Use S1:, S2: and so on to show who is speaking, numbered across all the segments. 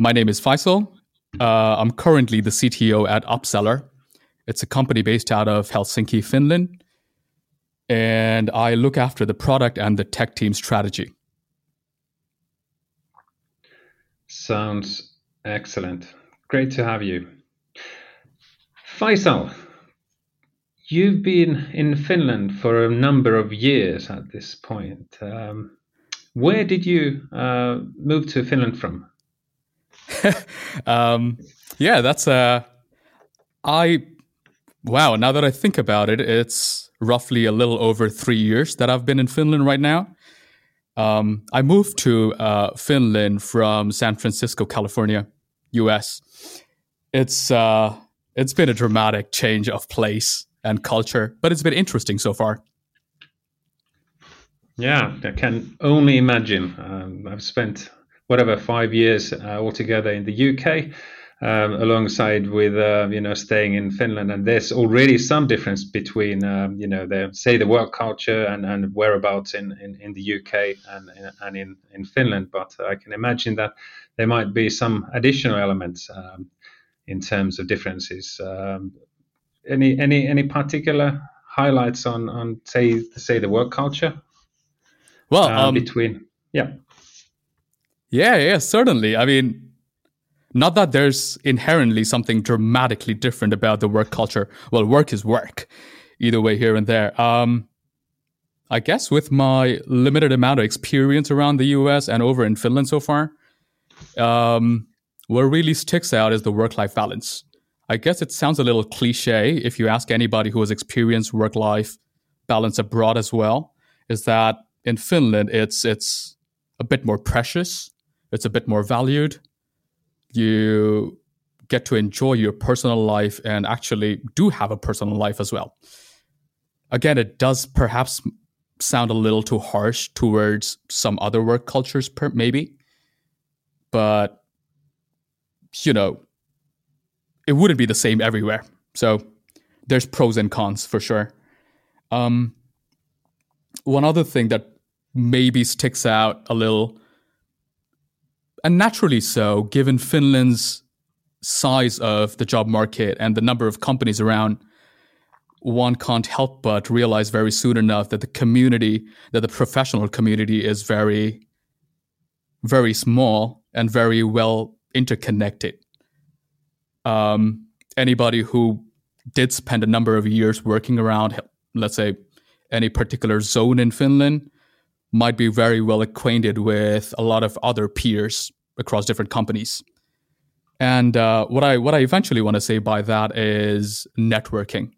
S1: My name is Faisal. Uh, I'm currently the CTO at Upseller. It's a company based out of Helsinki, Finland. And I look after the product and the tech team strategy.
S2: Sounds excellent. Great to have you. Faisal, you've been in Finland for a number of years at this point. Um, where did you uh, move to Finland from?
S1: um, yeah, that's. Uh, I wow. Now that I think about it, it's roughly a little over three years that I've been in Finland right now. Um, I moved to uh, Finland from San Francisco, California, U.S. It's uh, it's been a dramatic change of place and culture, but it's been interesting so far.
S2: Yeah, I can only imagine. Um, I've spent whatever five years uh, altogether in the UK, um, alongside with uh, you know staying in Finland, and there's already some difference between um, you know the say the work culture and, and whereabouts in, in, in the UK and and in in Finland. But I can imagine that there might be some additional elements um, in terms of differences. Um, any any any particular highlights on on say say the work culture?
S1: Well,
S2: uh, um, between yeah,
S1: yeah, yeah, certainly. I mean, not that there's inherently something dramatically different about the work culture. Well, work is work, either way, here and there. Um, I guess with my limited amount of experience around the US and over in Finland so far, um, what really sticks out is the work life balance. I guess it sounds a little cliche if you ask anybody who has experienced work life balance abroad as well, is that in Finland it's it's a bit more precious, it's a bit more valued. You get to enjoy your personal life and actually do have a personal life as well. Again, it does perhaps sound a little too harsh towards some other work cultures, maybe, but you know, it wouldn't be the same everywhere. So there's pros and cons for sure. Um, one other thing that maybe sticks out a little, and naturally so, given Finland's size of the job market and the number of companies around, one can't help but realize very soon enough that the community, that the professional community is very, very small and very well interconnected. Um, anybody who did spend a number of years working around, let's say, any particular zone in Finland, might be very well acquainted with a lot of other peers across different companies. And uh, what I what I eventually want to say by that is networking.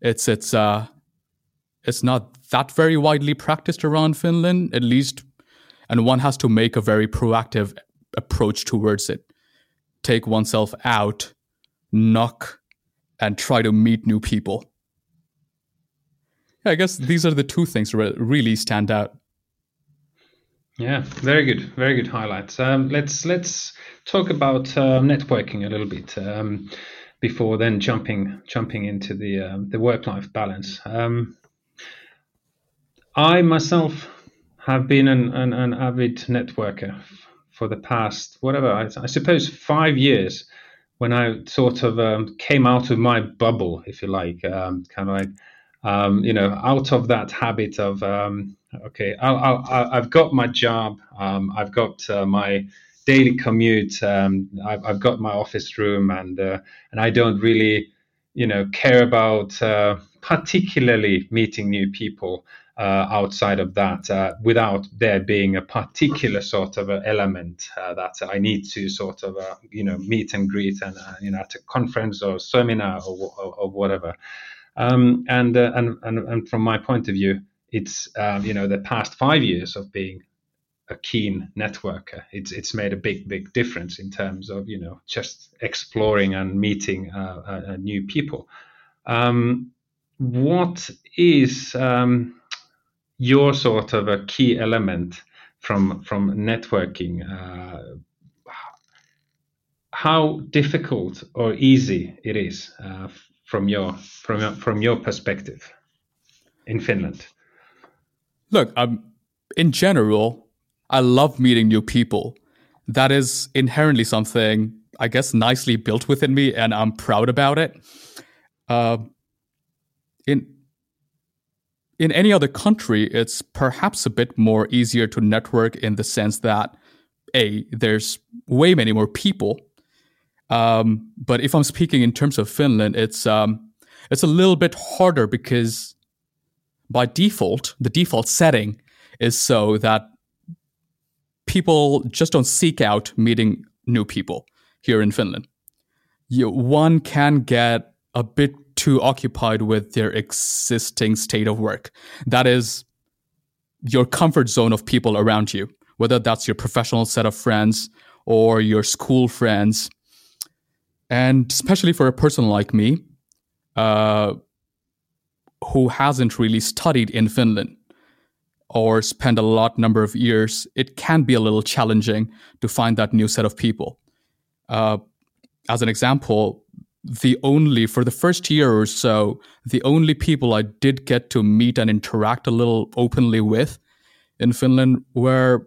S1: It's it's uh, it's not that very widely practiced around Finland, at least, and one has to make a very proactive approach towards it take oneself out, knock, and try to meet new people. I guess these are the two things that really stand out.
S2: Yeah, very good, very good highlights. Um, let's let's talk about uh, networking a little bit um, before then jumping jumping into the uh, the work life balance. Um, I myself have been an, an, an avid networker for the past whatever I, I suppose five years when I sort of um, came out of my bubble, if you like, kind of like um, you know out of that habit of um, okay, i have got my job, um, I've got uh, my daily commute, um, I've, I've, got my office room, and uh, and I don't really you know care about uh, particularly meeting new people uh, outside of that uh, without there being a particular sort of element uh, that I need to sort of you know meet and greet and you know at a conference or seminar or, or, or whatever. Um, and, uh, and and and from my point of view, it's um, you know the past five years of being a keen networker. It's it's made a big big difference in terms of you know just exploring and meeting new people. Um, what is um, your sort of a key element from from networking uh, how difficult or easy it is uh, from your from your, from your perspective in Finland
S1: look um, in general I love meeting new people that is inherently something I guess nicely built within me, and I'm proud about it. Uh, in in any other country, it's perhaps a bit more easier to network in the sense that a there's way many more people. Um, but if I'm speaking in terms of Finland, it's um, it's a little bit harder because by default, the default setting is so that people just don't seek out meeting new people here in Finland. You, one can get a bit too occupied with their existing state of work. That is your comfort zone of people around you, whether that's your professional set of friends or your school friends. And especially for a person like me, uh, who hasn't really studied in Finland or spent a lot number of years, it can be a little challenging to find that new set of people. Uh, as an example, the only for the first year or so the only people i did get to meet and interact a little openly with in finland were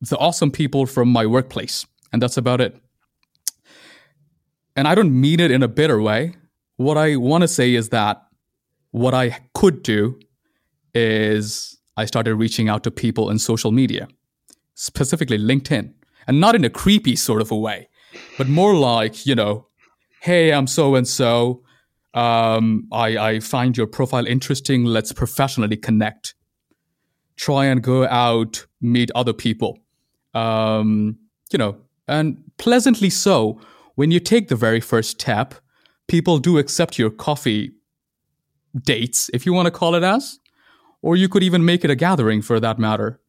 S1: the awesome people from my workplace and that's about it and i don't mean it in a bitter way what i want to say is that what i could do is i started reaching out to people in social media specifically linkedin and not in a creepy sort of a way but more like you know hey, I'm so and so. I, I find your profile interesting. Let's professionally connect. Try and go out, meet other people. Um, you know, and pleasantly so. When you take the very first step, people do accept your coffee dates, if you want to call it as, or you could even make it a gathering for that matter.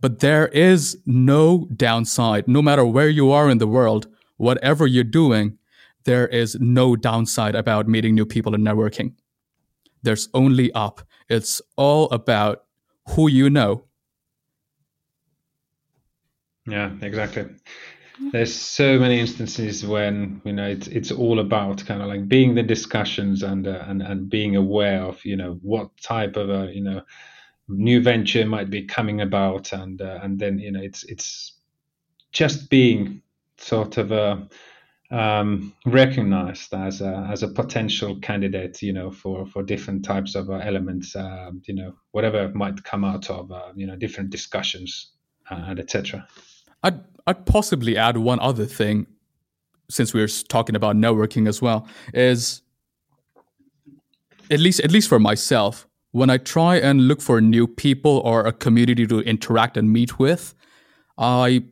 S1: But there is no downside, no matter where you are in the world, whatever you're doing, there is no downside about meeting new people and networking. There's only up. It's all about who you know.
S2: Yeah, exactly. There's so many instances when you know it's it's all about kind of like being the discussions and uh, and and being aware of you know what type of a you know new venture might be coming about and uh, and then you know it's it's just being sort of a um, recognized as a as a potential candidate, you know, for for different types of uh, elements, uh, you know, whatever might come out of, uh, you know, different discussions uh, and etc.
S1: I'd I'd possibly add one other thing, since we are talking about networking as well, is at least at least for myself, when I try and look for new people or a community to interact and meet with, I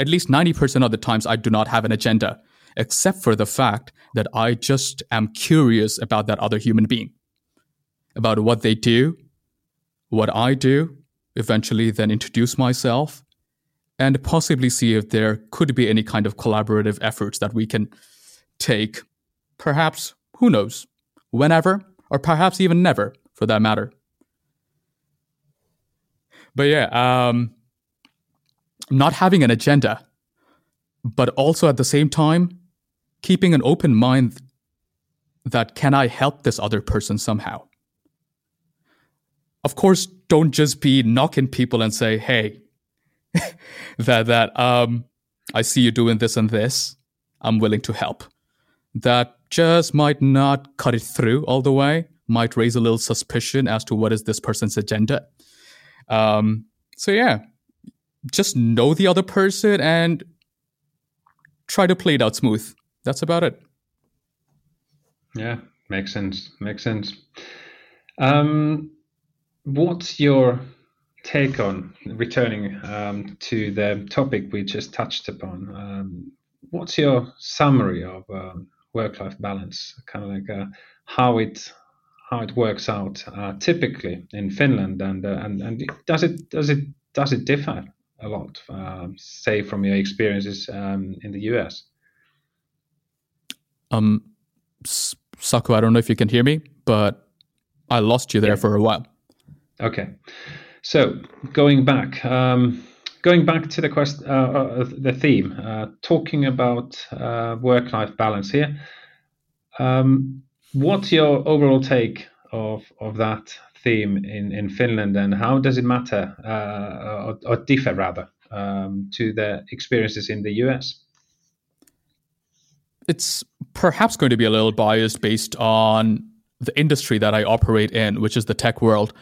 S1: at least 90% of the times I do not have an agenda except for the fact that I just am curious about that other human being, about what they do, what I do, eventually then introduce myself, and possibly see if there could be any kind of collaborative efforts that we can take, perhaps, who knows, whenever, or perhaps even never, for that matter. But yeah, um, not having an agenda, but also at the same time, keeping an open mind that can I help this other person somehow? Of course, don't just be knocking people and say, hey, that that um I see you doing this and this. I'm willing to help. That just might not cut it through all the way, might raise a little suspicion as to what is this person's agenda. Um, so yeah, just know the other person and try to play it out smooth that's about it.
S2: Yeah, makes sense. Makes sense. Um, what's your take on returning um, to the topic we just touched upon? Um, what's your summary of um, work-life balance? Kind of like uh, how it how it works out uh, typically in Finland, and uh, and and does it does it does it differ a lot, uh, say from your experiences um, in the US?
S1: Um, Saku, I don't know if you can hear me, but I lost you there yeah. for a while.
S2: Okay, so going back, um, going back to the quest, uh, uh, the theme, uh, talking about uh, work-life balance here. Um, what's your overall take of of that theme in in Finland, and how does it matter uh, or, or, differ rather um, to the experiences in the US?
S1: It's perhaps going to be a little biased based on the industry that I operate in, which is the tech world.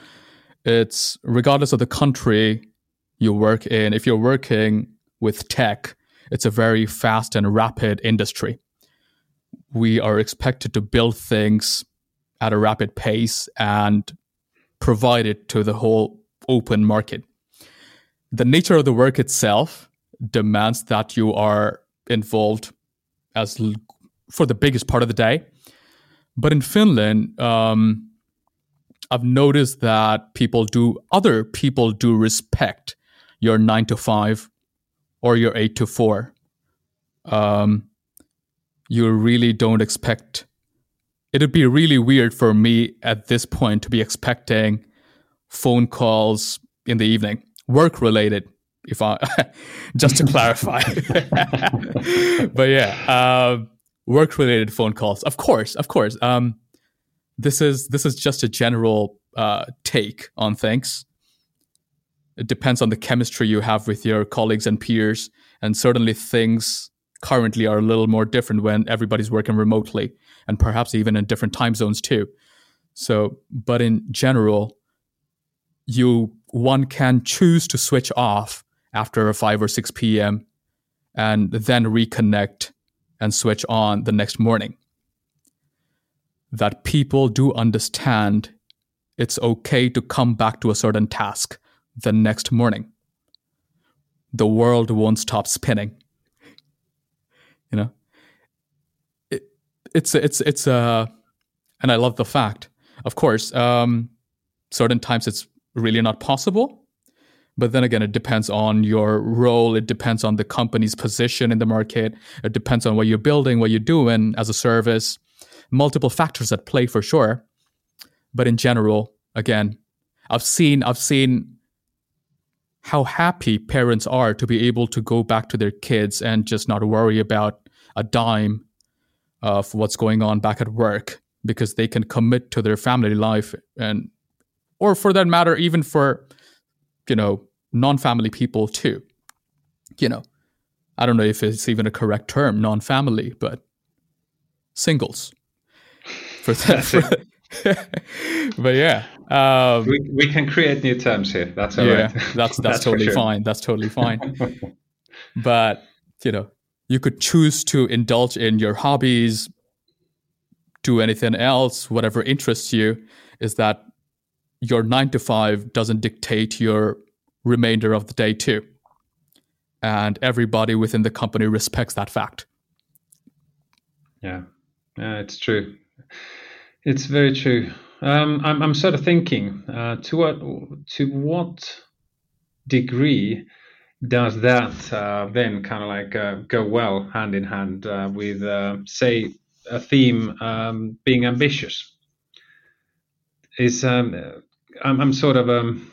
S1: It's regardless of the country you work in, if you're working with tech, it's a very fast and rapid industry. We are expected to build things at a rapid pace and provide it to the whole open market. The nature of the work itself demands that you are involved as for the biggest part of the day. But in Finland, um, I've noticed that people do, other people do respect your nine to five or your eight to four. Um, you really don't expect, it'd be really weird for me at this point to be expecting phone calls in the evening, work related. If I just to clarify, but yeah, um, work related phone calls. Of course, of course. Um, this is this is just a general uh, take on things. It depends on the chemistry you have with your colleagues and peers, and certainly things currently are a little more different when everybody's working remotely, and perhaps even in different time zones too. So, but in general, you one can choose to switch off after 5 or 6 p.m. and then reconnect and switch on the next morning. That people do understand it's okay to come back to a certain task the next morning. The world won't stop spinning. You know, it, it's it's it's a, uh, and I love the fact. Of course, um, certain times it's really not possible. But then again, it depends on your role. It depends on the company's position in the market. It depends on what you're building, what you're doing as a service. Multiple factors at play for sure. But in general, again, I've seen I've seen how happy parents are to be able to go back to their kids and just not worry about a dime of what's going on back at work because they can commit to their family life and or for that matter even for you know non-family people too you know i don't know if it's even a correct term non-family but singles
S2: for that
S1: but yeah,
S2: um, we, we can create new terms here. That's all yeah, right.
S1: that's that's, that's totally sure. fine. That's totally fine. but you know, you could choose to indulge in your hobbies, do anything else, whatever interests you. Is that your nine to five doesn't dictate your remainder of the day too, and everybody within the company respects that fact.
S2: Yeah, yeah, it's true. It's very true. Um, I'm, I'm sort of thinking uh, to what to what degree does that uh, then kind of like uh, go well hand in hand uh, with uh, say a theme um, being ambitious? Is um, I'm, I'm, sort of um,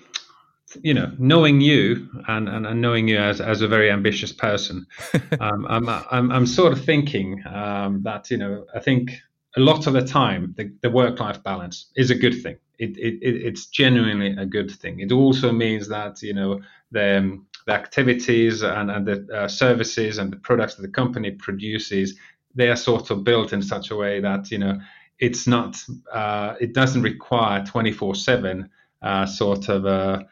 S2: you know knowing you and, and, and, knowing you as, as a very ambitious person, um, I'm, I'm I'm sort of thinking um, that you know I think a lot of the time, the, the work life balance is a good thing. It, it, it's genuinely a good thing. It also means that you know the, um, the activities and, and the uh, services and the products that the company produces they are sort of built in such a way that you know it's not uh, it doesn't require 24 uh, 7 sort of a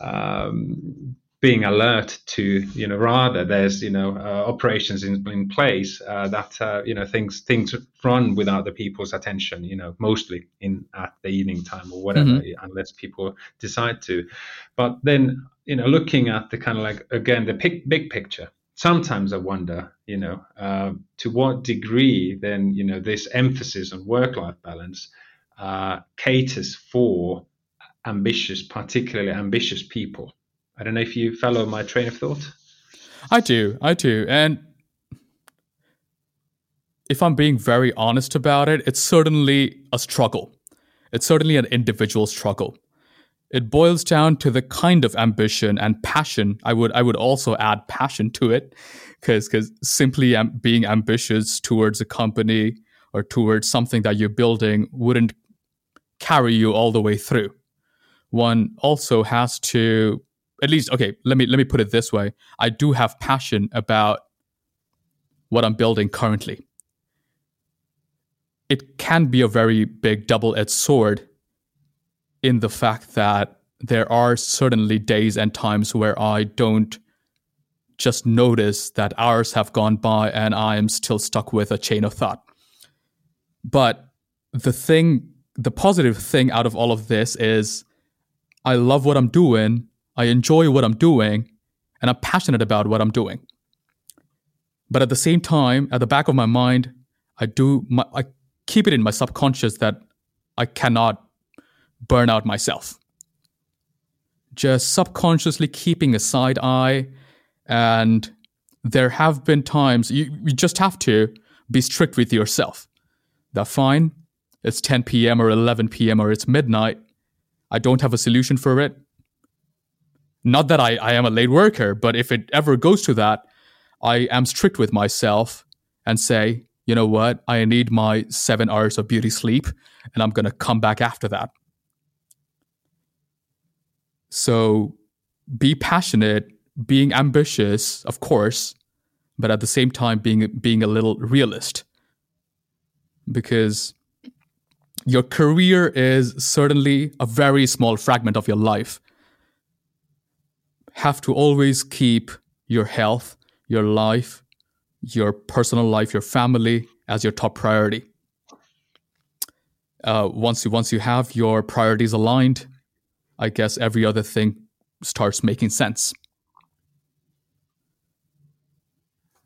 S2: um, being alert to you know rather there's you know uh, operations in, in place uh, that uh, you know things things run without the people's attention you know mostly in at the evening time or whatever mm-hmm. unless people decide to but then you know looking at the kind of like again the big, big picture sometimes i wonder you know uh, to what degree then you know this emphasis on work life balance uh, caters for ambitious particularly ambitious people I don't know if you follow my train of thought.
S1: I do, I do, and if I'm being very honest about it, it's certainly a struggle. It's certainly an individual struggle. It boils down to the kind of ambition and passion. I would I would also add passion to it, because because simply am, being ambitious towards a company or towards something that you're building wouldn't carry you all the way through. One also has to at least okay, let me let me put it this way. I do have passion about what I'm building currently. It can be a very big double-edged sword in the fact that there are certainly days and times where I don't just notice that hours have gone by and I am still stuck with a chain of thought. But the thing, the positive thing out of all of this is I love what I'm doing, I enjoy what I'm doing, and I'm passionate about what I'm doing. But at the same time, at the back of my mind, I do my, I keep it in my subconscious that I cannot burn out myself. Just subconsciously keeping a side eye, and there have been times you, you just have to be strict with yourself. That fine, it's 10 p.m. or 11 p.m. or it's midnight. I don't have a solution for it. Not that I, I am a late worker, but if it ever goes to that, I am strict with myself and say, you know what, I need my seven hours of beauty sleep and I'm going to come back after that. So be passionate, being ambitious, of course, but at the same time being being a little realist. Because your career is certainly a very small fragment of your life. Have to always keep your health, your life, your personal life, your family as your top priority. Uh, once you once you have your priorities aligned, I guess every other thing starts making sense.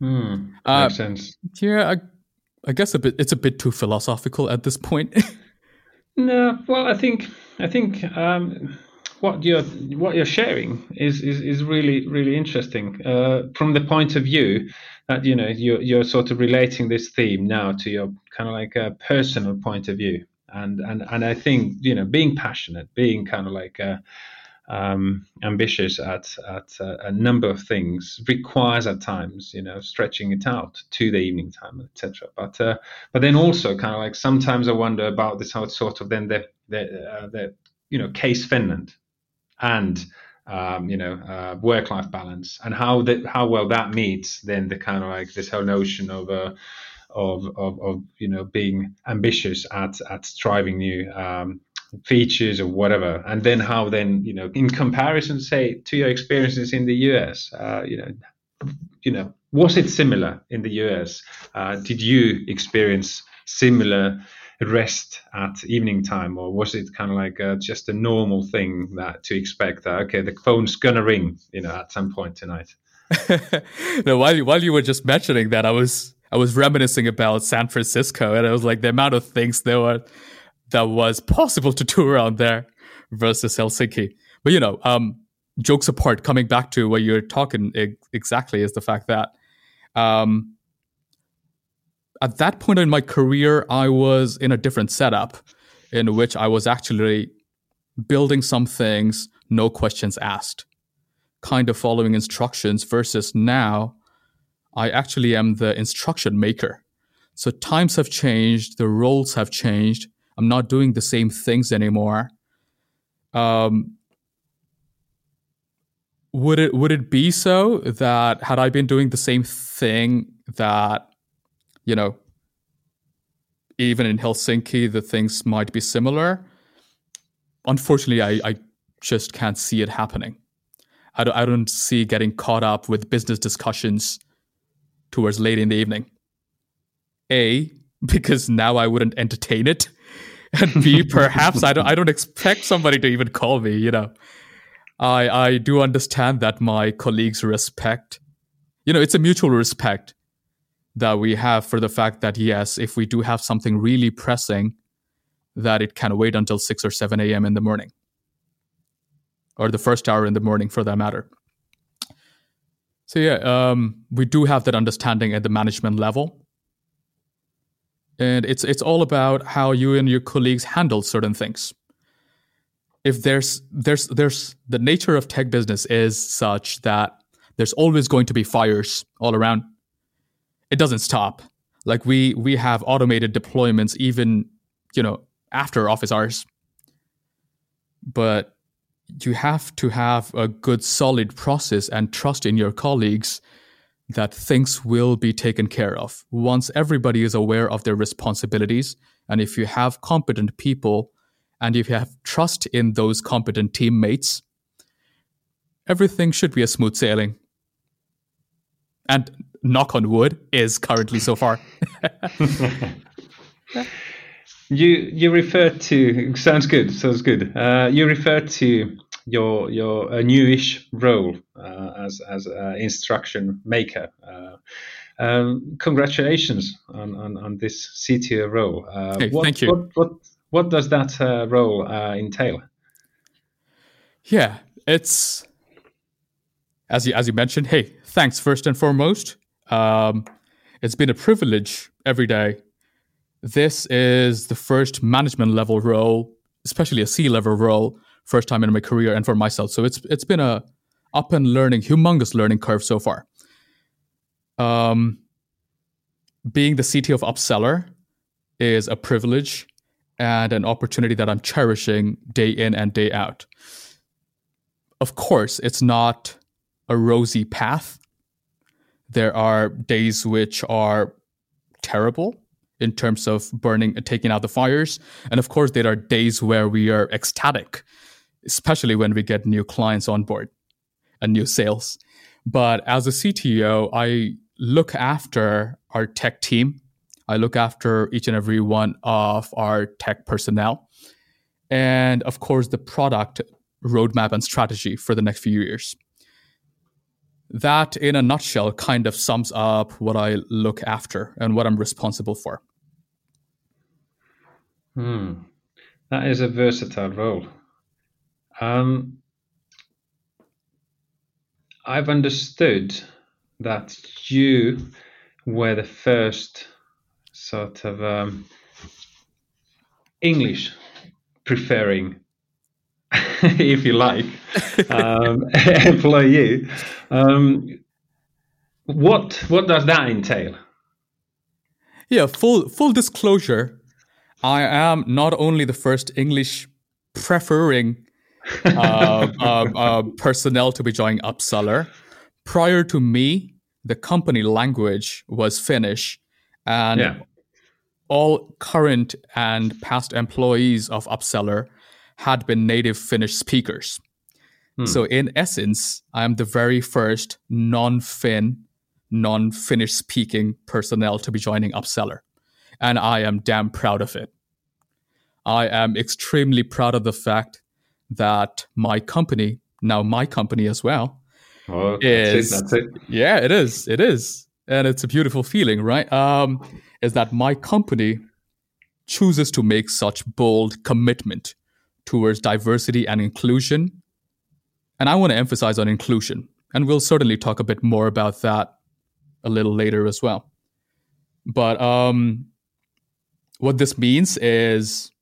S2: Hmm, uh, makes uh, sense.
S1: Yeah, I, I guess a bit. It's a bit too philosophical at this point.
S2: no, well, I think I think um, what you're what you're sharing is is, is really really interesting uh, from the point of view that you know you're you're sort of relating this theme now to your kind of like a personal point of view and and and I think you know being passionate, being kind of like uh, um, ambitious at at a, a, number of things requires at times you know stretching it out to the evening time, etc. But uh, but then also kind of like sometimes I wonder about this how it's sort of then the the uh, the you know case Finland and um, you know, uh, work-life balance, and how that how well that meets then the kind of like this whole notion of uh, of, of, of you know being ambitious at at striving new um, features or whatever, and then how then you know in comparison, say to your experiences in the US, uh, you know, you know, was it similar in the US? Uh, did you experience similar rest at evening time, or was it kind of like uh, just a normal thing that to expect that okay, the phone's gonna ring, you know, at some point tonight?
S1: no, while you, while you were just mentioning that, I was I was reminiscing about San Francisco, and I was like the amount of things there were that was possible to do around there versus Helsinki. But you know, um, jokes apart, coming back to what you're talking exactly is the fact that um, at that point in my career, I was in a different setup in which I was actually building some things, no questions asked, kind of following instructions versus now I actually am the instruction maker. So times have changed, the roles have changed. I'm not doing the same things anymore. Um, would it would it be so that had I been doing the same thing that you know even in Helsinki the things might be similar? Unfortunately, I, I just can't see it happening. I don't, I don't see getting caught up with business discussions towards late in the evening. A, because now I wouldn't entertain it. And B, perhaps I don't I don't expect somebody to even call me, you know. I I do understand that my colleagues respect you know, it's a mutual respect that we have for the fact that yes, if we do have something really pressing, that it can wait until six or seven AM in the morning. Or the first hour in the morning for that matter. So yeah, um, we do have that understanding at the management level, and it's it's all about how you and your colleagues handle certain things. If there's there's there's the nature of tech business is such that there's always going to be fires all around. It doesn't stop. Like we we have automated deployments even you know after office hours. But you have to have a good, solid process and trust in your colleagues that things will be taken care of once everybody is aware of their responsibilities. And if you have competent people and if you have trust in those competent teammates, everything should be a smooth sailing. And knock on wood is currently so far.
S2: you you refer to sounds good sounds good. Uh, you refer to your your a newish role uh, as as an instruction maker. Uh, um, congratulations on, on, on, this CTO role.
S1: Uh, hey, what, thank you.
S2: What, what, what does that uh, role uh, entail?
S1: Yeah, it's as you as you mentioned. Hey, thanks first and foremost. Um, it's been a privilege every day. This is the first management level role, especially a C level role, first time in my career and for myself. So it's it's been a up and learning, humongous learning curve so far. Um, being the CTO of Upseller is a privilege and an opportunity that I'm cherishing day in and day out. Of course, it's not a rosy path. There are days which are terrible in terms of burning and taking out the fires. And of course, there are days where we are ecstatic, especially when we get new clients on board and new sales. But as a CTO, I look after our tech team. I look after each and every one of our tech personnel. And of course, the product roadmap and strategy for the next few years that in a nutshell kind of sums up what I look after and what I'm responsible for.
S2: Hmm. That is a versatile role. Um, I've understood that you were the first sort of um, English preferring if you like, um, employee. Um, what what does that entail?
S1: Yeah, full full disclosure, I am not only the first English preferring uh, uh, uh, personnel to be joining Upseller. Prior to me, the company language was Finnish, and yeah. all current and past employees of Upseller had been native Finnish speakers. Hmm. So, in essence, I am the very first non Finn, non Finnish speaking personnel to be joining Upseller. And I am damn proud of it. I am extremely proud of the fact that my company, now my company as well,
S2: oh, is. That's it, that's it.
S1: Yeah, it is. It is. And it's a beautiful feeling, right? Um, is that my company chooses to make such bold commitment towards diversity and inclusion. And I want to emphasize on inclusion. And we'll certainly talk a bit more about that a little later as well. But um, what this means is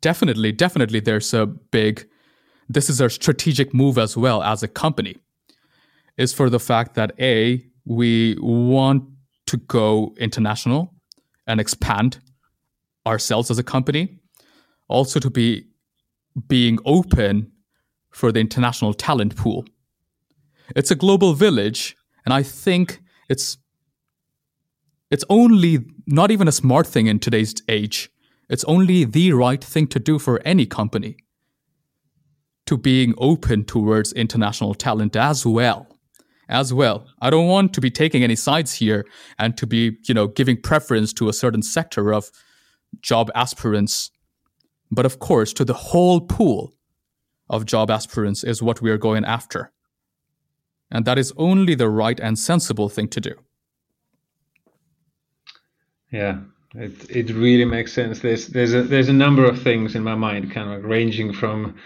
S1: definitely, definitely there's a big, this is our strategic move as well as a company, is for the fact that A, we want to go international and expand ourselves as a company also to be being open for the international talent pool. It's a global village, and I think it's it's only not even a smart thing in today's age. It's only the right thing to do for any company to being open towards international talent as well. As well. I don't want to be taking any sides here and to be, you know, giving preference to a certain sector of job aspirants but of course, to the whole pool of job aspirants is what we are going after. And that is only the right and sensible thing to do.
S2: Yeah, it it really makes sense. There's there's a there's a number of things in my mind, kind of ranging from,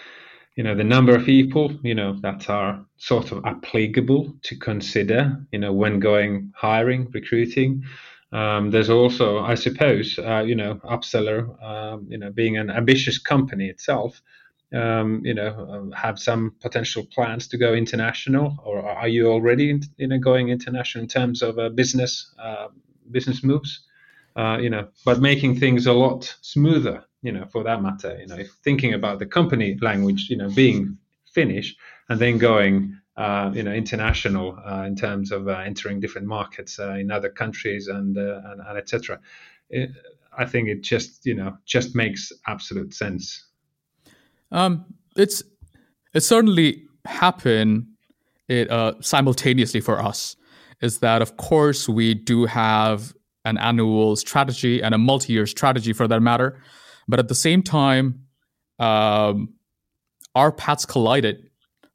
S2: you know, the number of people, you know, that are sort of applicable to consider, you know, when going hiring, recruiting, um, there's also, I suppose, uh, you know, Upseller, um, you know, being an ambitious company itself, um, you know, uh, have some potential plans to go international, or are you already, you know, going international in terms of uh, business uh, business moves? Uh, you know, but making things a lot smoother you know, for that matter, you know, thinking about the company language, you know, being Finnish and then going, uh, you know, international uh, in terms of uh, entering different markets uh, in other countries and and, and etc. I think it just, you know, just makes absolute sense.
S1: Um, it's it certainly happened it simultaneously for us. Is that of course we do have an annual strategy and a multi-year strategy for that matter, but at the same time, um, our paths collided,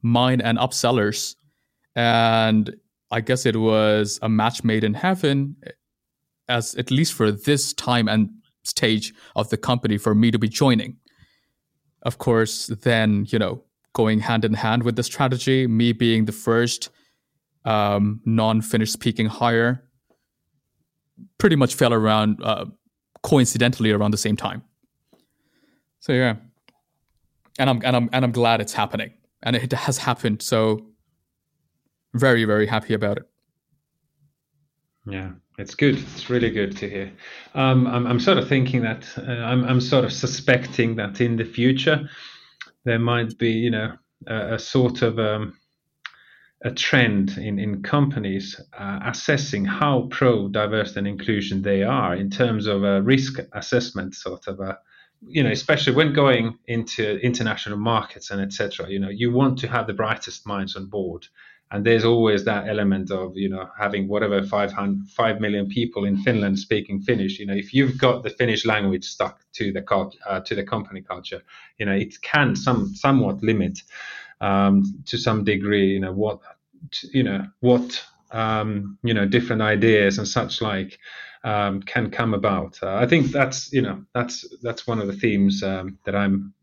S1: mine and upsellers, and I guess it was a match made in heaven, as at least for this time and stage of the company for me to be joining. Of course, then you know going hand in hand with the strategy, me being the first um, non-Finnish speaking hire, pretty much fell around uh, coincidentally around the same time. So yeah, and I'm and I'm and I'm glad it's happening, and it has happened. So very very happy about it.
S2: Yeah, it's good. It's really good to hear. Um, I'm I'm sort of thinking that uh, I'm I'm sort of suspecting that in the future there might be you know a, a sort of um, a trend in, in companies uh, assessing how pro diversity and inclusion they are in terms of a risk assessment sort of a you know, especially when going into international markets and etc. You know, you want to have the brightest minds on board, and there's always that element of you know having whatever 500, 5 million people in Finland speaking Finnish. You know, if you've got the Finnish language stuck to the uh, to the company culture, you know, it can some somewhat limit um, to some degree. You know what, you know what, um, you know, different ideas and such like um, can come about. Uh, I think that's you know that's that's one of the themes um, that I'm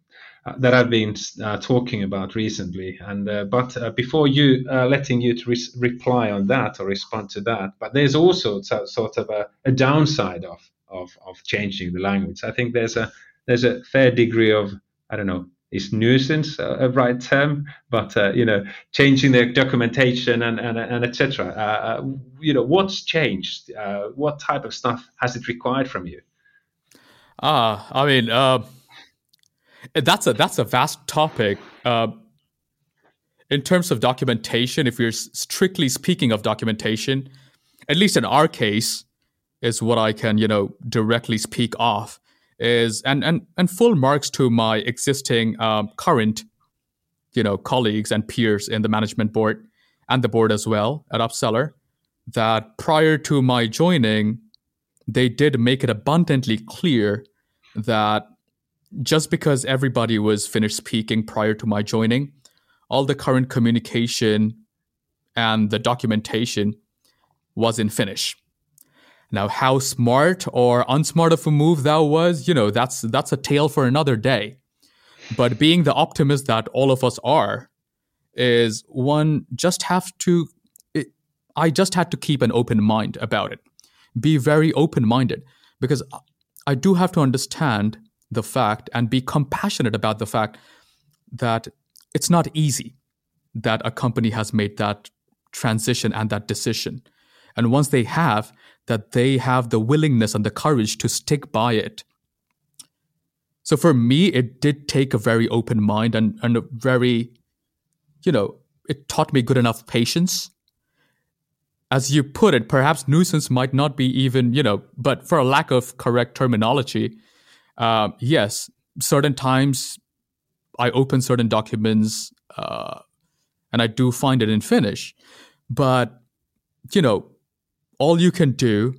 S2: uh, that I've been uh, talking about recently. And uh, but uh, before you uh, letting you to re- reply on that or respond to that, but there's also sort of a, a downside of, of of changing the language. I think there's a there's a fair degree of I don't know is nuisance a right term, but uh, you know, changing the documentation and and, and etc. Uh, uh, you know, what's changed? Uh, what type of stuff has it required from you?
S1: Ah, I mean, uh, that's a that's a vast topic. Uh, in terms of documentation, if you're strictly speaking of documentation, at least in our case, is what I can you know directly speak of is and and and full marks to my existing um, current you know colleagues and peers in the management board and the board as well at upseller that prior to my joining they did make it abundantly clear that just because everybody was finished speaking prior to my joining all the current communication and the documentation was in finnish now, how smart or unsmart of a move that was, you know, that's that's a tale for another day. But being the optimist that all of us are, is one just have to. I just had to keep an open mind about it, be very open minded, because I do have to understand the fact and be compassionate about the fact that it's not easy that a company has made that transition and that decision. And once they have, that they have the willingness and the courage to stick by it. So for me, it did take a very open mind and, and a very, you know, it taught me good enough patience. As you put it, perhaps nuisance might not be even, you know, but for a lack of correct terminology, uh, yes, certain times I open certain documents uh, and I do find it in Finnish. But, you know, all you can do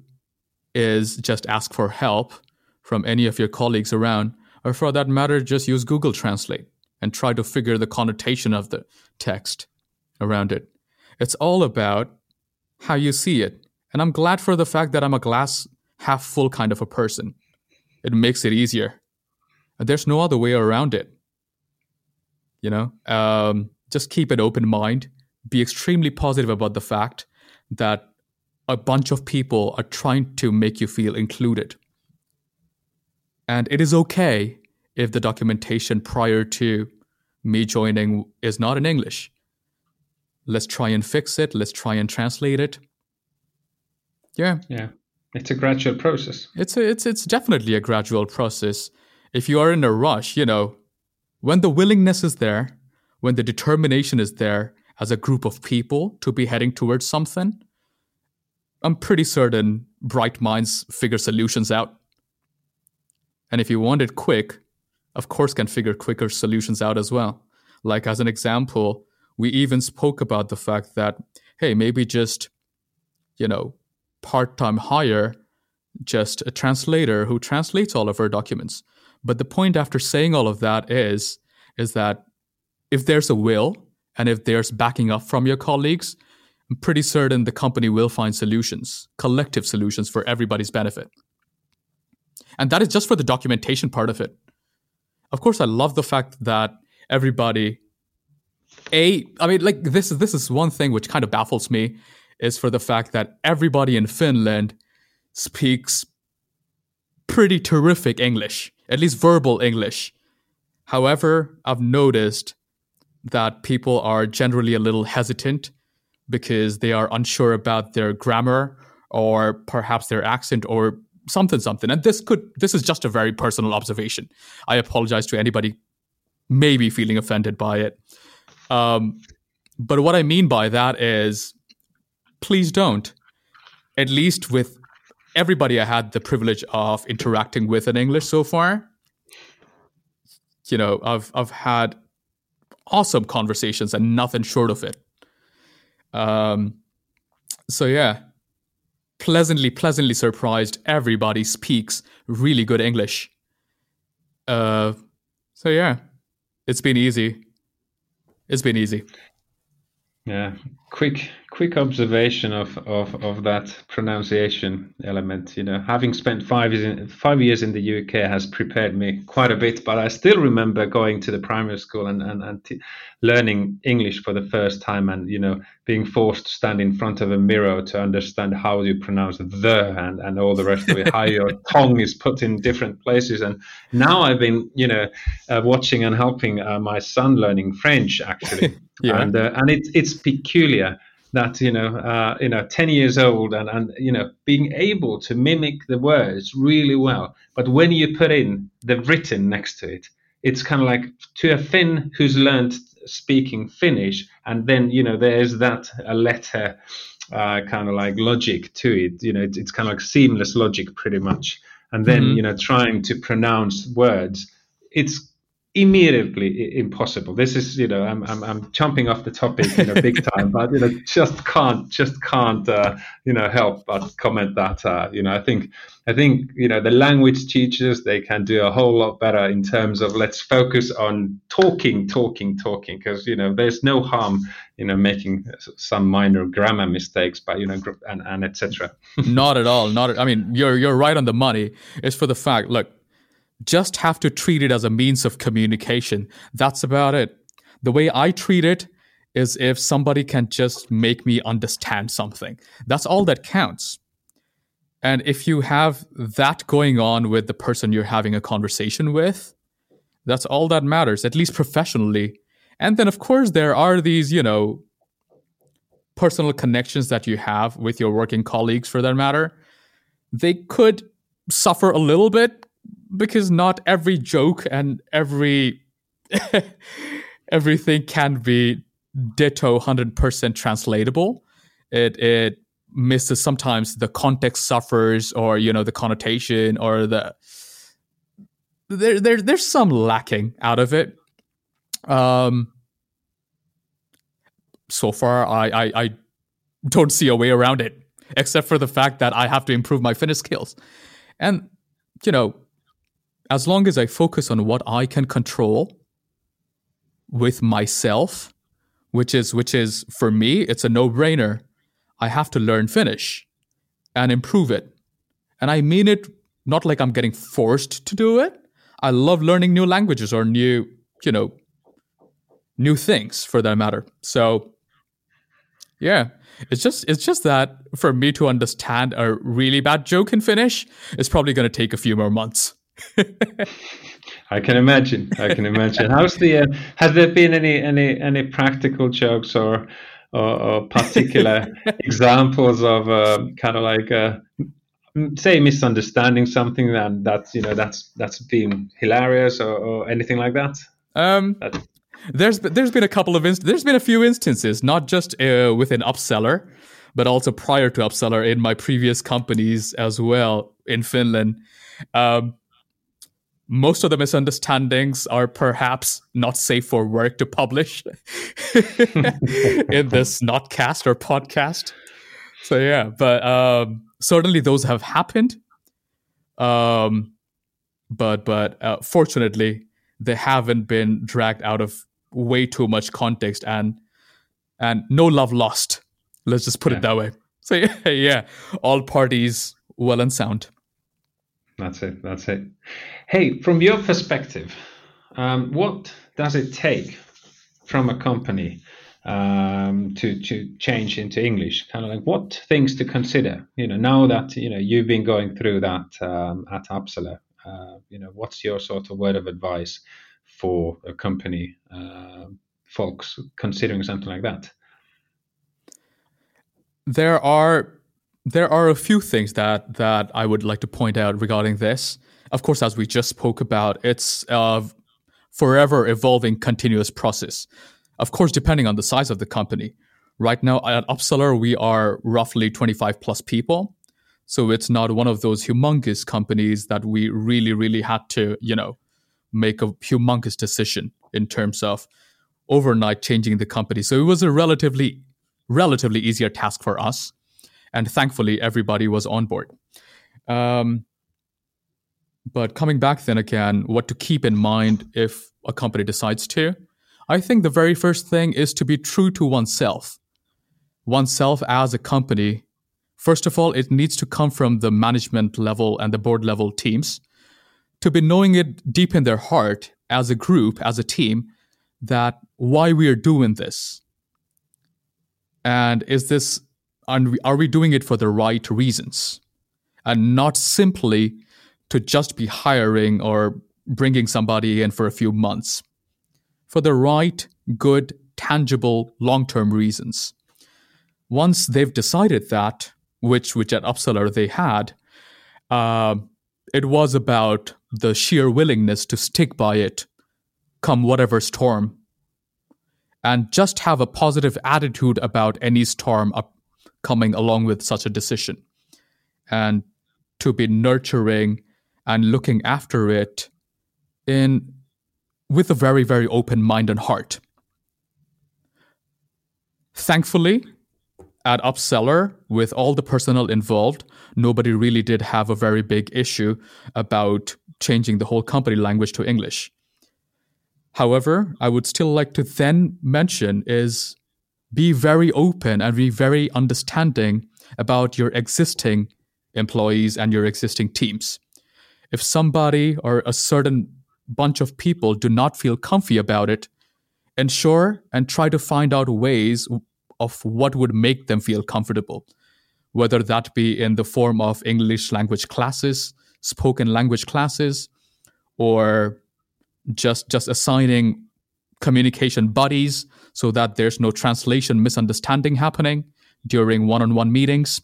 S1: is just ask for help from any of your colleagues around, or for that matter, just use Google Translate and try to figure the connotation of the text around it. It's all about how you see it. And I'm glad for the fact that I'm a glass half full kind of a person. It makes it easier. There's no other way around it. You know, um, just keep an open mind. Be extremely positive about the fact that a bunch of people are trying to make you feel included. And it is okay if the documentation prior to me joining is not in English. Let's try and fix it. Let's try and translate it. Yeah.
S2: Yeah. It's a gradual process.
S1: It's a, it's it's definitely a gradual process. if you are in a rush, you know, when the willingness is there, when the determination is there as a group of people to be heading towards something, I'm pretty certain bright minds figure solutions out. And if you want it quick, of course, can figure quicker solutions out as well. Like, as an example, we even spoke about the fact that, hey, maybe just, you know, part time hire just a translator who translates all of our documents. But the point after saying all of that is, is that if there's a will and if there's backing up from your colleagues, I'm pretty certain the company will find solutions, collective solutions for everybody's benefit. And that is just for the documentation part of it. Of course, I love the fact that everybody, a, I mean, like this is this is one thing which kind of baffles me, is for the fact that everybody in Finland speaks pretty terrific English, at least verbal English. However, I've noticed that people are generally a little hesitant because they are unsure about their grammar or perhaps their accent or something something. And this could this is just a very personal observation. I apologize to anybody maybe feeling offended by it. Um, but what i mean by that is please don't at least with everybody i had the privilege of interacting with in english so far you know i've i've had awesome conversations and nothing short of it um so yeah pleasantly, pleasantly surprised. Everybody speaks really good English. Uh, so yeah, it's been easy. It's been easy.
S2: Yeah, quick quick observation of, of, of that pronunciation element. You know, having spent five years in, five years in the UK has prepared me quite a bit. But I still remember going to the primary school and and, and t- learning English for the first time, and you know, being forced to stand in front of a mirror to understand how you pronounce the and, and all the rest of it, how your tongue is put in different places. And now I've been, you know, uh, watching and helping uh, my son learning French actually, yeah. and uh, and it's it's peculiar that you know uh, you know 10 years old and and you know being able to mimic the words really well. But when you put in the written next to it it's kind of like to a Finn who's learned speaking Finnish and then you know there's that a letter uh, kind of like logic to it. You know it's, it's kind of like seamless logic pretty much. And then mm-hmm. you know trying to pronounce words it's immediately impossible. This is, you know, I'm, I'm, I'm jumping off the topic, you know, big time, but, you know, just can't, just can't, uh, you know, help but comment that, uh, you know, I think, I think, you know, the language teachers, they can do a whole lot better in terms of let's focus on talking, talking, talking, because, you know, there's no harm, you know, making some minor grammar mistakes, but, you know, and, and etc.
S1: not at all. Not, I mean, you're, you're right on the money. It's for the fact, look, just have to treat it as a means of communication. That's about it. The way I treat it is if somebody can just make me understand something. That's all that counts. And if you have that going on with the person you're having a conversation with, that's all that matters, at least professionally. And then, of course, there are these, you know, personal connections that you have with your working colleagues for that matter. They could suffer a little bit because not every joke and every everything can be ditto 100% translatable. It it misses sometimes the context suffers or you know the connotation or the there, there there's some lacking out of it. Um so far I, I i don't see a way around it except for the fact that i have to improve my Finnish skills. And you know as long as I focus on what I can control with myself, which is which is for me, it's a no-brainer. I have to learn Finnish and improve it. And I mean it not like I'm getting forced to do it. I love learning new languages or new, you know, new things for that matter. So yeah, it's just it's just that for me to understand a really bad joke in Finnish, it's probably going to take a few more months.
S2: I can imagine. I can imagine. How's the? Uh, has there been any any any practical jokes or or, or particular examples of uh, kind of like uh, say misunderstanding something that that's you know that's that's been hilarious or, or anything like that?
S1: Um, there's there's been a couple of inst- there's been a few instances, not just uh, within Upseller, but also prior to Upseller in my previous companies as well in Finland. Um, most of the misunderstandings are perhaps not safe for work to publish in this notcast or podcast. So yeah, but um, certainly those have happened. Um, but but uh, fortunately, they haven't been dragged out of way too much context and and no love lost. Let's just put
S2: Yeah.
S1: it that way. So yeah, yeah, all parties well and sound.
S2: That's it. That's it. Hey, from your perspective, um, what does it take from a company um, to to change into English? Kind of like what things to consider. You know, now that you know you've been going through that um, at Upseller, uh, you know, what's your sort of word of advice for a company, uh, folks considering something like that?
S1: there are there are a few things that that I would like to point out regarding this. Of course, as we just spoke about, it's a forever evolving, continuous process. Of course, depending on the size of the company. Right now at Upseller, we are roughly 25 plus people. So it's not one of those humongous companies that we really, really had to, you know, make a humongous decision in terms of overnight changing the company. So it was a relatively relatively easier task for us. And thankfully, everybody was on board. Um, but coming back then again, what to keep in mind if a company decides to? I think the very first thing is to be true to oneself. Oneself as a company, first of all, it needs to come from the management level and the board level teams to be knowing it deep in their heart as a group, as a team, that why we are doing this and is this are we, are we doing it for the right reasons and not simply to just be hiring or bringing somebody in for a few months for the right good tangible long-term reasons. Once they've decided that which which at upseller they had uh, it was about the sheer willingness to stick by it come whatever storm. And just have a positive attitude about any storm up coming along with such a decision. And to be nurturing and looking after it in with a very very open mind and heart thankfully at upseller with all the personnel involved nobody really did have a very big issue about changing the whole company language to english However, I would still like to then mention is be very open and be very understanding about your existing employees and your existing teams. If somebody or a certain bunch of people do not feel comfy about it, ensure and try to find out ways of what would make them feel comfortable, whether that be in the form of English language classes, spoken language classes, or just just assigning communication buddies so that there's no translation misunderstanding happening during one-on-one meetings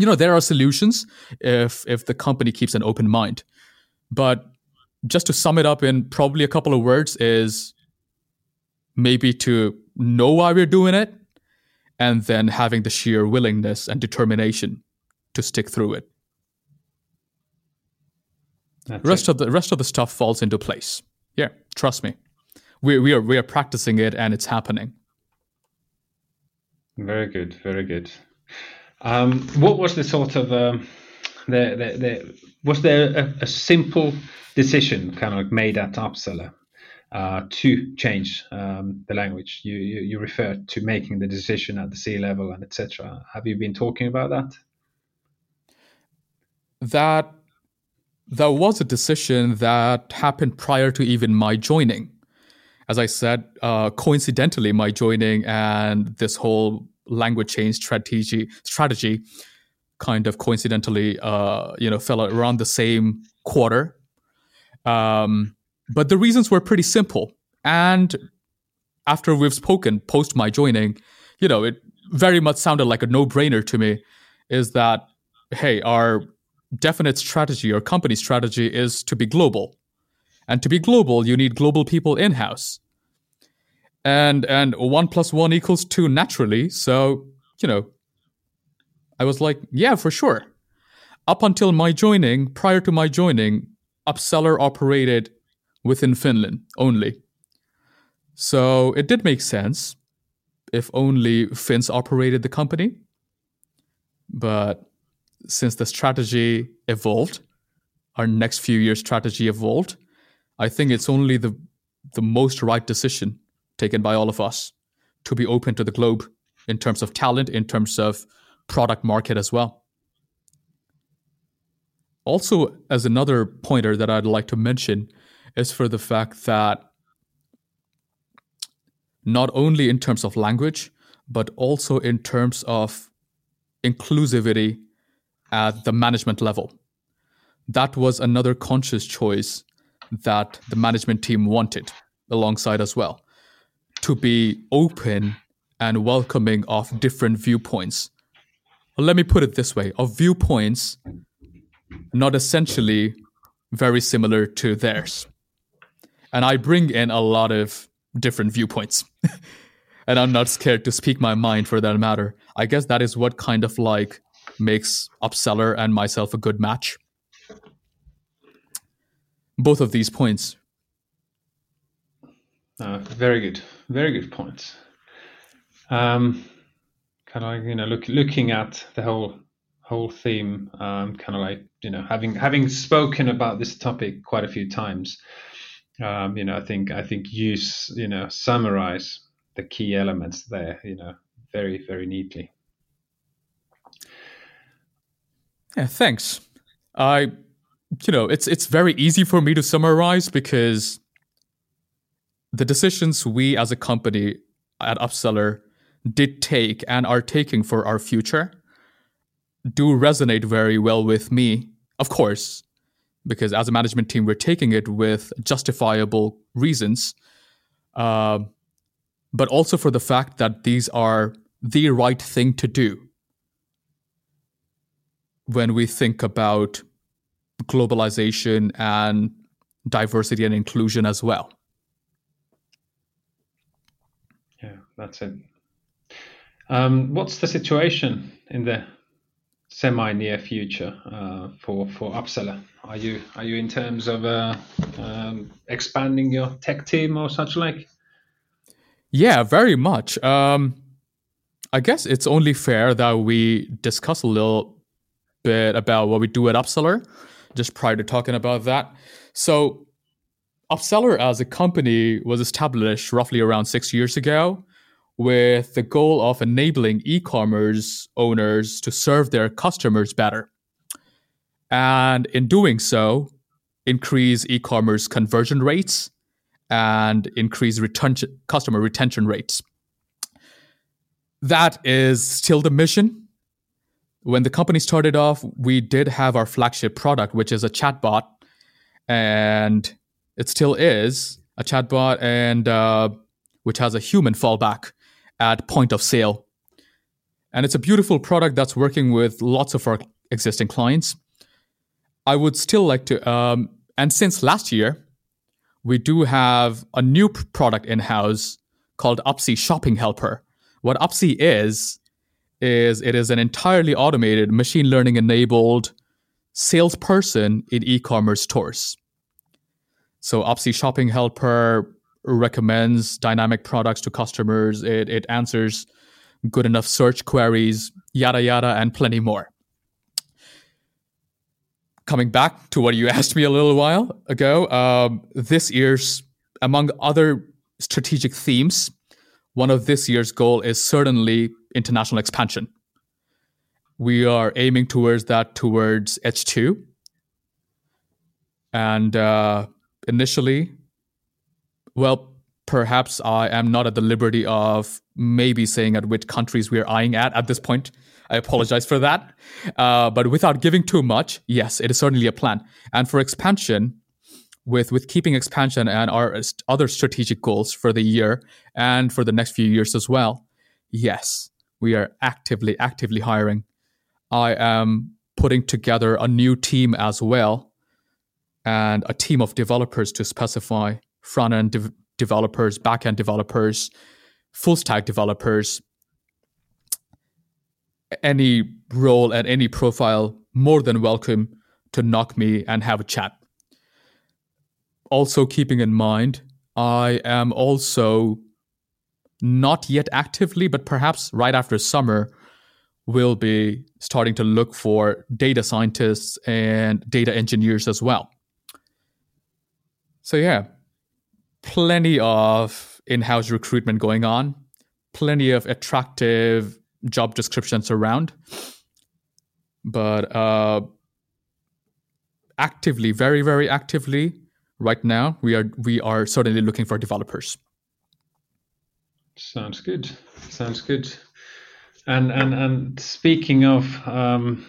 S1: you know there are solutions if if the company keeps an open mind. But just to sum it up in probably a couple of words is maybe to know why we're doing it and then having the sheer willingness and determination to stick through it.
S2: That's
S1: rest
S2: it.
S1: of the rest of the stuff falls into place. Yeah trust me. We, we are we are practicing it and it's happening.
S2: Very good, very good. Um, what was the sort of um, the, the the was there a, a simple decision kind of made at Upseller uh, to change um, the language? You, you you referred to making the decision at the C-level and etc. Have you been talking about that?
S1: that that was a decision that happened prior to even my joining. As I said, uh, coincidentally, my joining and this whole language change strategy strategy kind of coincidentally, uh, you know, fell around the same quarter. Um, but the reasons were pretty simple. And after we've spoken post my joining, you know, it very much sounded like a no brainer to me. Is that hey, our definite strategy or company strategy is to be global. And to be global, you need global people in house. And and one plus one equals two naturally. So, you know, I was like, yeah, for sure. Up until my joining, prior to my joining, Upseller operated within Finland only. So it did make sense if only Finns operated the company. But since the strategy evolved, our next few years strategy evolved, I think it's only the the most right decision taken by all of us to be open to the globe in terms of talent, in terms of product market as well. Also, as another pointer that I'd like to mention is for the fact that not only in terms of language, but also in terms of inclusivity at the management level. That was another conscious choice that the management team wanted alongside as well to be open and welcoming of different viewpoints. Let me put it this way of viewpoints not essentially very similar to theirs. And I bring in a lot of different viewpoints. and I'm not scared to speak my mind for that matter. I guess that is what kind of like makes Upseller and myself a good match. Both of these points.
S2: Uh, very good, very good points. Um, kind of like you know, look, looking at the whole whole theme, um, kind of like you know, having having spoken about this topic quite a few times, um, you know, I think I think you you know summarize the key elements there, you know, very very neatly.
S1: Yeah, thanks. I, you know, it's it's very easy for me to summarize because the decisions we as a company at Upseller did take and are taking for our future do resonate very well with me. Of course, because as a management team, we're taking it with justifiable reasons, uh, but also for the fact that these are the right thing to do when we think about globalization and diversity and inclusion as well.
S2: Yeah, that's it. Um, what's the situation in the semi near future uh, for for Upseller? Are you are you in terms of uh, um, expanding your tech team or such like?
S1: Yeah, very much. Um, I guess it's only fair that we discuss a little bit about what we do at Upseller, just prior to talking about that. So, Upseller as a company was established roughly around six years ago with the goal of enabling e commerce owners to serve their customers better. And in doing so, increase e commerce conversion rates and increase customer retention rates. That is still the mission. When the company started off, we did have our flagship product, which is a chatbot, and it still is a chatbot, and uh, which has a human fallback at point of sale. And it's a beautiful product that's working with lots of our existing clients. I would still like to, um, and since last year, we do have a new product in house called Upsy Shopping Helper. What Upsy is, is it is an entirely automated, machine learning enabled salesperson in e commerce stores. So, Upsy Shopping Helper recommends dynamic products to customers. It, it answers good enough search queries, yada, yada, and plenty more. Coming back to what you asked me a little while ago, um, this year's, among other strategic themes, one of this year's goal is certainly international expansion. We are aiming towards that towards H2. And uh, initially, well, perhaps I am not at the liberty of maybe saying at which countries we are eyeing at at this point. I apologize for that. Uh, but without giving too much, yes, it is certainly a plan. And for expansion, with with keeping expansion and our other strategic goals for the year and for the next few years as well, yes, we are actively actively hiring. I am putting together a new team as well and a team of developers to specify front end de- developers, back end developers, full stack developers. Any role and any profile, more than welcome to knock me and have a chat. Also, keeping in mind, I am also not yet actively, but perhaps right after summer, will be starting to look for data scientists and data engineers as well. So, yeah, plenty of in house recruitment going on, plenty of attractive job descriptions around. But uh, actively, very, very actively, right now, we are we are certainly looking for developers.
S2: Sounds good. Sounds good. And and and speaking of um,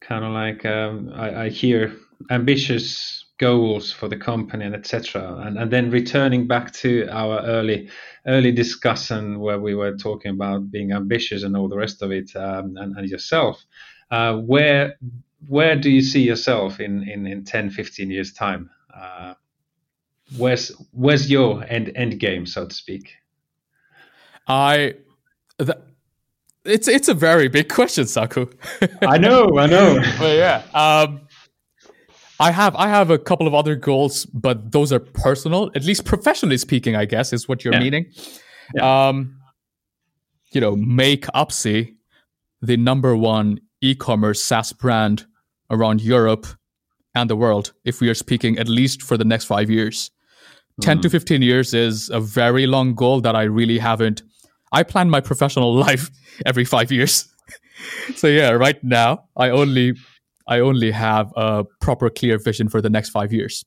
S2: kind of like um, I, I hear ambitious goals for the company and etc. And and then returning back to our early early discussion where we were talking about being ambitious and all the rest of it, um, and, and yourself. Uh, where where do you see yourself in in, in 10, 15 years time? Uh, where's where's your end end game, so to speak?
S1: I the, it's it's a very big question, Saku.
S2: I know, I know.
S1: but yeah, um, I have I have a couple of other goals, but those are personal. At least professionally speaking, I guess is what you're yeah. meaning. Yeah. Um, you know, make Upsy the number one e-commerce SaaS brand around Europe and the world. If we are speaking at least for the next five years, mm. ten to fifteen years is a very long goal that I really haven't I plan my professional life every five years. so yeah, right now I only I only have a proper clear vision for the next five years.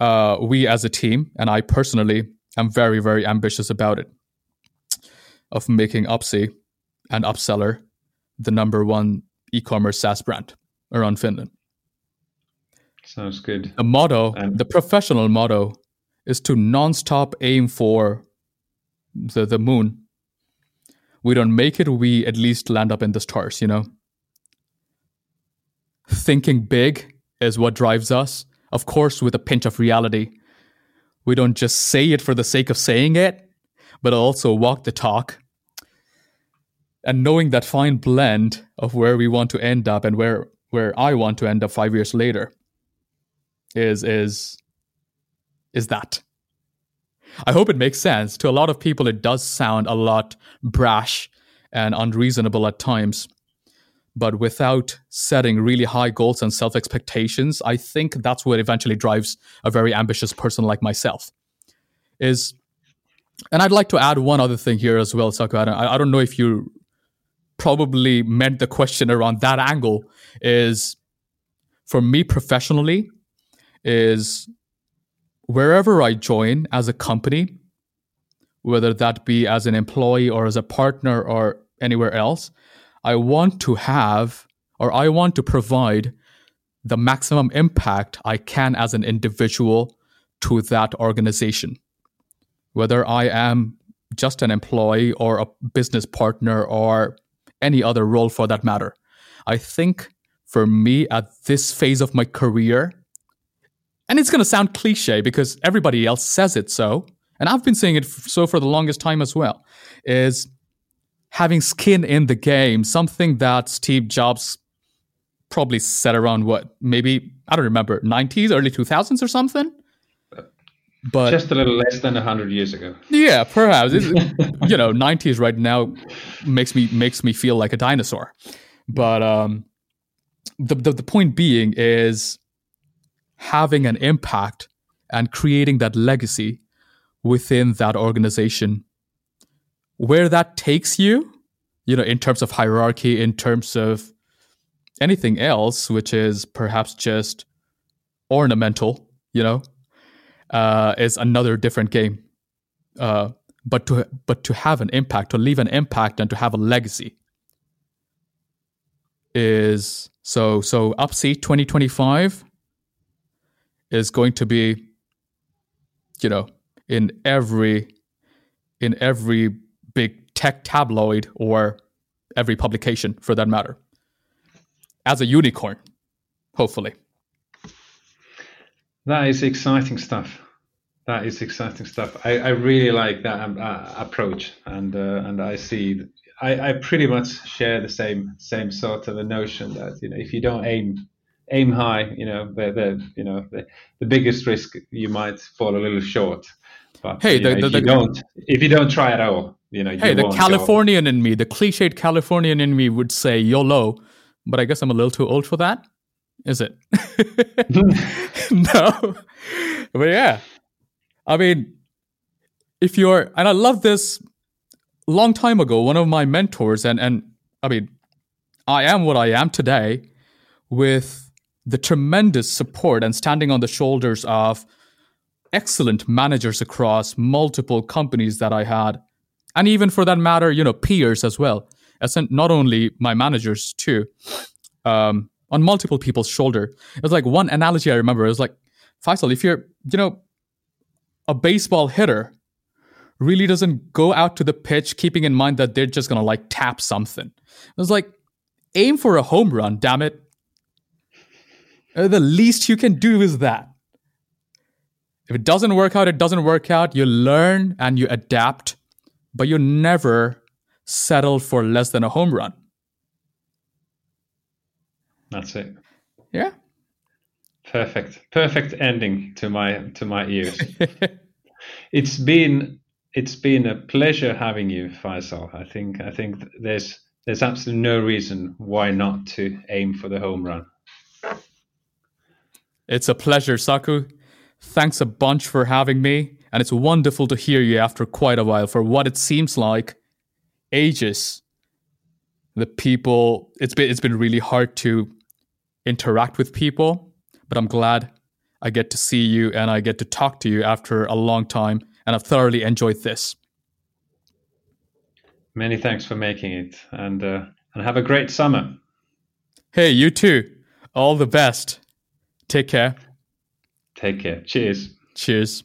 S1: Uh, we as a team and I personally am very very ambitious about it of making Upsy and Upseller the number one e-commerce SaaS brand around Finland.
S2: Sounds good.
S1: The motto, and- the professional motto, is to non-stop aim for the the moon we don't make it we at least land up in the stars you know thinking big is what drives us of course with a pinch of reality we don't just say it for the sake of saying it but also walk the talk and knowing that fine blend of where we want to end up and where where I want to end up 5 years later is is is that I hope it makes sense. To a lot of people, it does sound a lot brash and unreasonable at times. But without setting really high goals and self expectations, I think that's what eventually drives a very ambitious person like myself. Is and I'd like to add one other thing here as well, Saku. I, I don't know if you probably meant the question around that angle. Is for me professionally, is wherever I join as a company, whether that be as an employee or as a partner or anywhere else, I want to have or I want to provide the maximum impact I can as an individual to that organization. Whether I am just an employee or a business partner or any other role for that matter. I think for me at this phase of my career, and it's going to sound cliche because everybody else says it so, and I've been saying it so for the longest time as well, is having skin in the game, something that Steve Jobs probably said around what, maybe, I don't remember, 90s, early 2000s or something?
S2: But just a little less than 100 years ago.
S1: Yeah, perhaps. you know, 90s right now makes me makes me feel like a dinosaur. But um the, the, the point being is having an impact and creating that legacy within that organization. Where that takes you, you know, in terms of hierarchy, in terms of anything else, which is perhaps just ornamental, you know, uh, is another different game. Uh, but to but to have an impact, to leave an impact, and to have a legacy is so so. Upsy twenty twenty five is going to be, you know, in every in every big tech tabloid or every publication for that matter. as a unicorn, hopefully.
S2: That is exciting stuff. That is exciting stuff. I, I really like that um, uh, approach, and uh, and I see. I, I pretty much share the same same sort of a notion that you know if you don't aim aim high, you know the, the you know the, the biggest risk you might fall a little short. But hey, the, know, the, if you don't if you don't try at all, you know.
S1: Hey,
S2: you
S1: the Californian go. in me, the cliched Californian in me would say YOLO, but I guess I'm a little too old for that. Is it? no. But yeah. I mean, if you're, and I love this long time ago, one of my mentors, and, and I mean, I am what I am today with the tremendous support and standing on the shoulders of excellent managers across multiple companies that I had. And even for that matter, you know, peers as well. As not only my managers too. Um, on multiple people's shoulder. It was like one analogy I remember. It was like, Faisal, if you're, you know, a baseball hitter really doesn't go out to the pitch keeping in mind that they're just gonna like tap something. It was like, aim for a home run, damn it. Uh, the least you can do is that. If it doesn't work out, it doesn't work out. You learn and you adapt, but you never settle for less than a home run.
S2: That's it.
S1: Yeah.
S2: Perfect. Perfect ending to my to my ears. it's been it's been a pleasure having you, Faisal. I think I think there's there's absolutely no reason why not to aim for the home run.
S1: It's a pleasure, Saku. Thanks a bunch for having me, and it's wonderful to hear you after quite a while for what it seems like ages. The people it's been it's been really hard to interact with people, but I'm glad I get to see you and I get to talk to you after a long time, and I've thoroughly enjoyed this.
S2: Many thanks for making it, and uh, and have a great summer.
S1: Hey, you too. All the best. Take care.
S2: Take care. Cheers.
S1: Cheers.